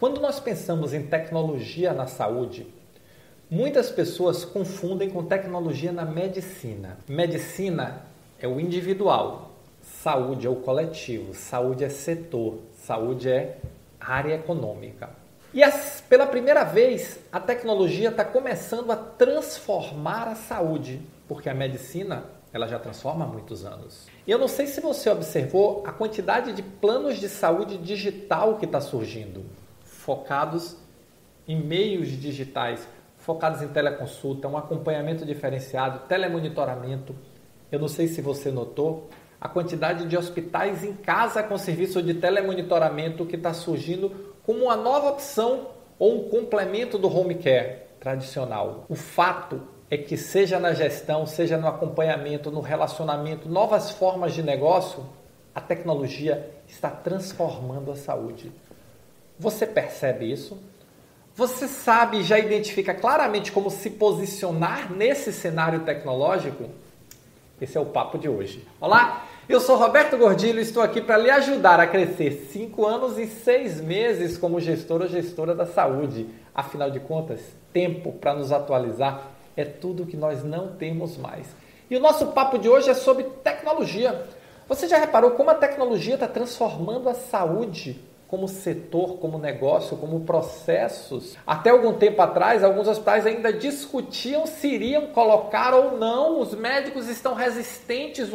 Quando nós pensamos em tecnologia na saúde, muitas pessoas confundem com tecnologia na medicina. Medicina é o individual, saúde é o coletivo, saúde é setor, saúde é área econômica. E as, pela primeira vez, a tecnologia está começando a transformar a saúde, porque a medicina ela já transforma há muitos anos. E eu não sei se você observou a quantidade de planos de saúde digital que está surgindo, focados em meios digitais, focados em teleconsulta, um acompanhamento diferenciado, telemonitoramento. Eu não sei se você notou a quantidade de hospitais em casa com serviço de telemonitoramento que está surgindo como uma nova opção ou um complemento do home care tradicional. O fato é que, seja na gestão, seja no acompanhamento, no relacionamento, novas formas de negócio, a tecnologia está transformando a saúde. Você percebe isso? Você sabe, já identifica claramente como se posicionar nesse cenário tecnológico? Esse é o papo de hoje. Olá, eu sou Roberto Gordilho e estou aqui para lhe ajudar a crescer 5 anos e 6 meses como gestor ou gestora da saúde. Afinal de contas, tempo para nos atualizar é tudo que nós não temos mais. E o nosso papo de hoje é sobre tecnologia. Você já reparou como a tecnologia está transformando a saúde como setor, como negócio, como processos? Até algum tempo atrás, alguns hospitais ainda discutiam se iriam colocar ou não. Os médicos estão resistentes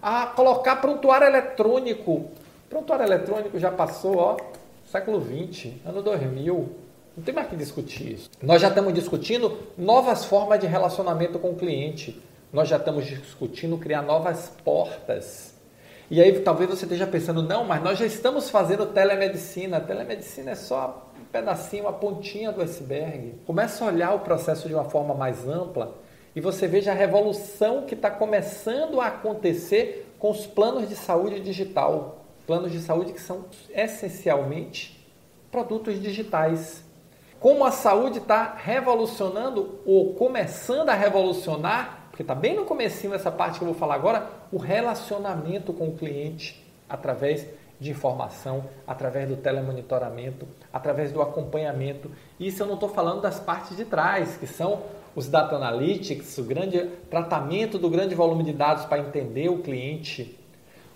a colocar prontuário eletrônico. Prontuário eletrônico já passou, ó, século 20, ano 2000. Não tem mais que discutir isso. Nós já estamos discutindo novas formas de relacionamento com o cliente. Nós já estamos discutindo criar novas portas. E aí talvez você esteja pensando, não, mas nós já estamos fazendo telemedicina. Telemedicina é só um pedacinho, uma pontinha do iceberg. Começa a olhar o processo de uma forma mais ampla e você veja a revolução que está começando a acontecer com os planos de saúde digital. Planos de saúde que são essencialmente produtos digitais como a saúde está revolucionando ou começando a revolucionar, porque está bem no comecinho essa parte que eu vou falar agora, o relacionamento com o cliente através de informação, através do telemonitoramento, através do acompanhamento. Isso eu não estou falando das partes de trás, que são os data analytics, o grande tratamento do grande volume de dados para entender o cliente.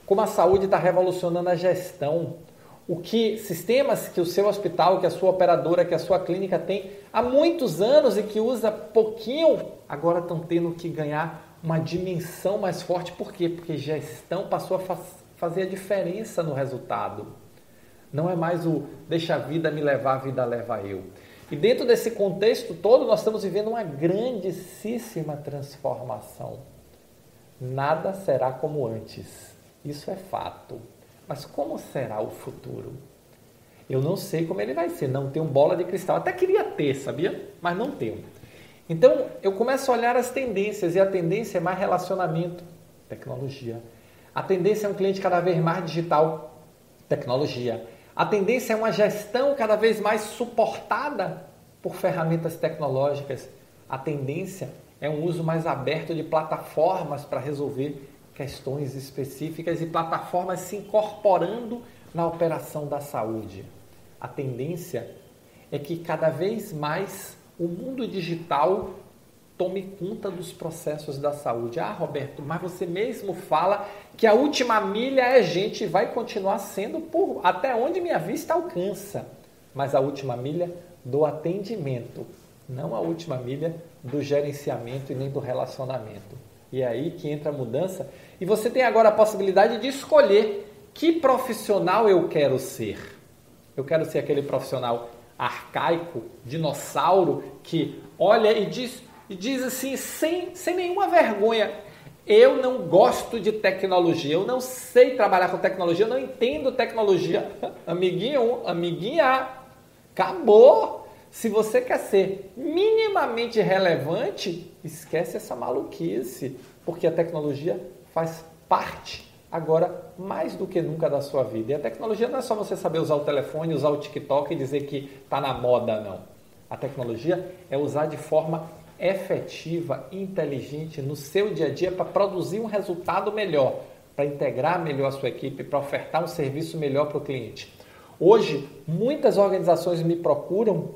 Como a saúde está revolucionando a gestão, o que sistemas que o seu hospital, que a sua operadora, que a sua clínica tem há muitos anos e que usa pouquinho, agora estão tendo que ganhar uma dimensão mais forte. Por quê? Porque gestão passou a fa fazer a diferença no resultado. Não é mais o deixa a vida me levar, a vida leva eu. E dentro desse contexto todo, nós estamos vivendo uma grandíssima transformação. Nada será como antes. Isso é fato. Mas como será o futuro? Eu não sei como ele vai ser, não tenho bola de cristal. Até queria ter, sabia? Mas não tenho. Então eu começo a olhar as tendências e a tendência é mais relacionamento, tecnologia. A tendência é um cliente cada vez mais digital, tecnologia. A tendência é uma gestão cada vez mais suportada por ferramentas tecnológicas. A tendência é um uso mais aberto de plataformas para resolver questões específicas e plataformas se incorporando na operação da saúde. A tendência é que cada vez mais o mundo digital tome conta dos processos da saúde. Ah, Roberto, mas você mesmo fala que a última milha é gente e vai continuar sendo por até onde minha vista alcança. Mas a última milha do atendimento, não a última milha do gerenciamento e nem do relacionamento. E é aí que entra a mudança. E você tem agora a possibilidade de escolher que profissional eu quero ser. Eu quero ser aquele profissional arcaico, dinossauro, que olha e diz, e diz assim, sem, sem nenhuma vergonha: eu não gosto de tecnologia, eu não sei trabalhar com tecnologia, eu não entendo tecnologia. Amiguinho, amiguinha, acabou. Se você quer ser minimamente relevante, esquece essa maluquice, porque a tecnologia faz parte agora mais do que nunca da sua vida. E a tecnologia não é só você saber usar o telefone, usar o TikTok e dizer que está na moda, não. A tecnologia é usar de forma efetiva, inteligente no seu dia a dia para produzir um resultado melhor, para integrar melhor a sua equipe, para ofertar um serviço melhor para o cliente. Hoje, muitas organizações me procuram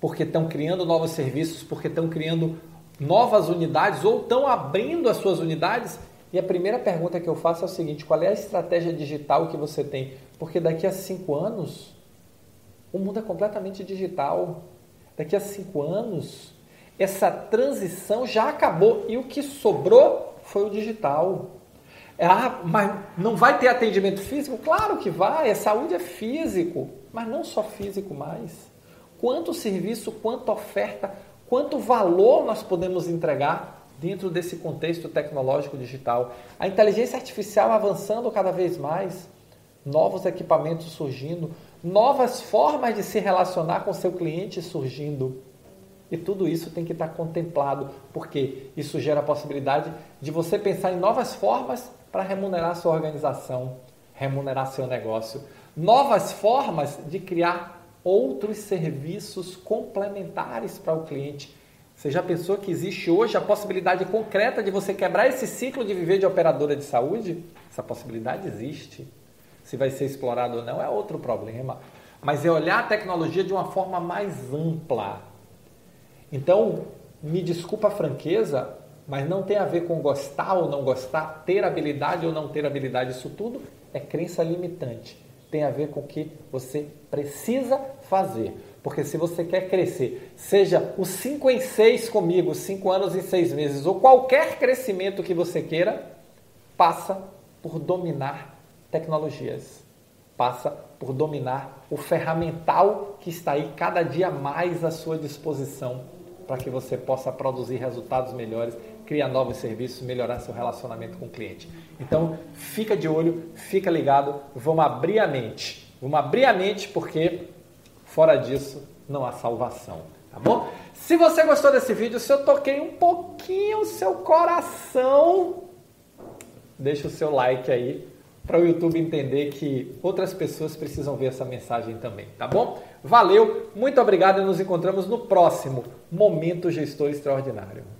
porque estão criando novos serviços, porque estão criando novas unidades ou estão abrindo as suas unidades. E a primeira pergunta que eu faço é o seguinte: qual é a estratégia digital que você tem? Porque daqui a cinco anos, o mundo é completamente digital. Daqui a cinco anos, essa transição já acabou e o que sobrou foi o digital. Ah, mas não vai ter atendimento físico? Claro que vai, a saúde é físico, mas não só físico mais. Quanto serviço, quanta oferta, quanto valor nós podemos entregar dentro desse contexto tecnológico digital. A inteligência artificial avançando cada vez mais, novos equipamentos surgindo, novas formas de se relacionar com seu cliente surgindo. E tudo isso tem que estar contemplado, porque isso gera a possibilidade de você pensar em novas formas para remunerar sua organização, remunerar seu negócio, novas formas de criar outros serviços complementares para o cliente. Você já pensou que existe hoje a possibilidade concreta de você quebrar esse ciclo de viver de operadora de saúde? Essa possibilidade existe. Se vai ser explorado ou não é outro problema. Mas é olhar a tecnologia de uma forma mais ampla. Então, me desculpa a franqueza, mas não tem a ver com gostar ou não gostar, ter habilidade ou não ter habilidade. Isso tudo é crença limitante. Tem a ver com o que você precisa fazer. Porque se você quer crescer, seja os 5 em 6 comigo, 5 anos em 6 meses, ou qualquer crescimento que você queira, passa por dominar tecnologias. Passa por dominar o ferramental que está aí cada dia mais à sua disposição para que você possa produzir resultados melhores, criar novos serviços, melhorar seu relacionamento com o cliente. Então, fica de olho, fica ligado, vamos abrir a mente. Vamos abrir a mente porque fora disso não há salvação, tá bom? Se você gostou desse vídeo, se eu toquei um pouquinho o seu coração, deixa o seu like aí para o YouTube entender que outras pessoas precisam ver essa mensagem também, tá bom? Valeu, muito obrigado e nos encontramos no próximo Momento Gestor Extraordinário.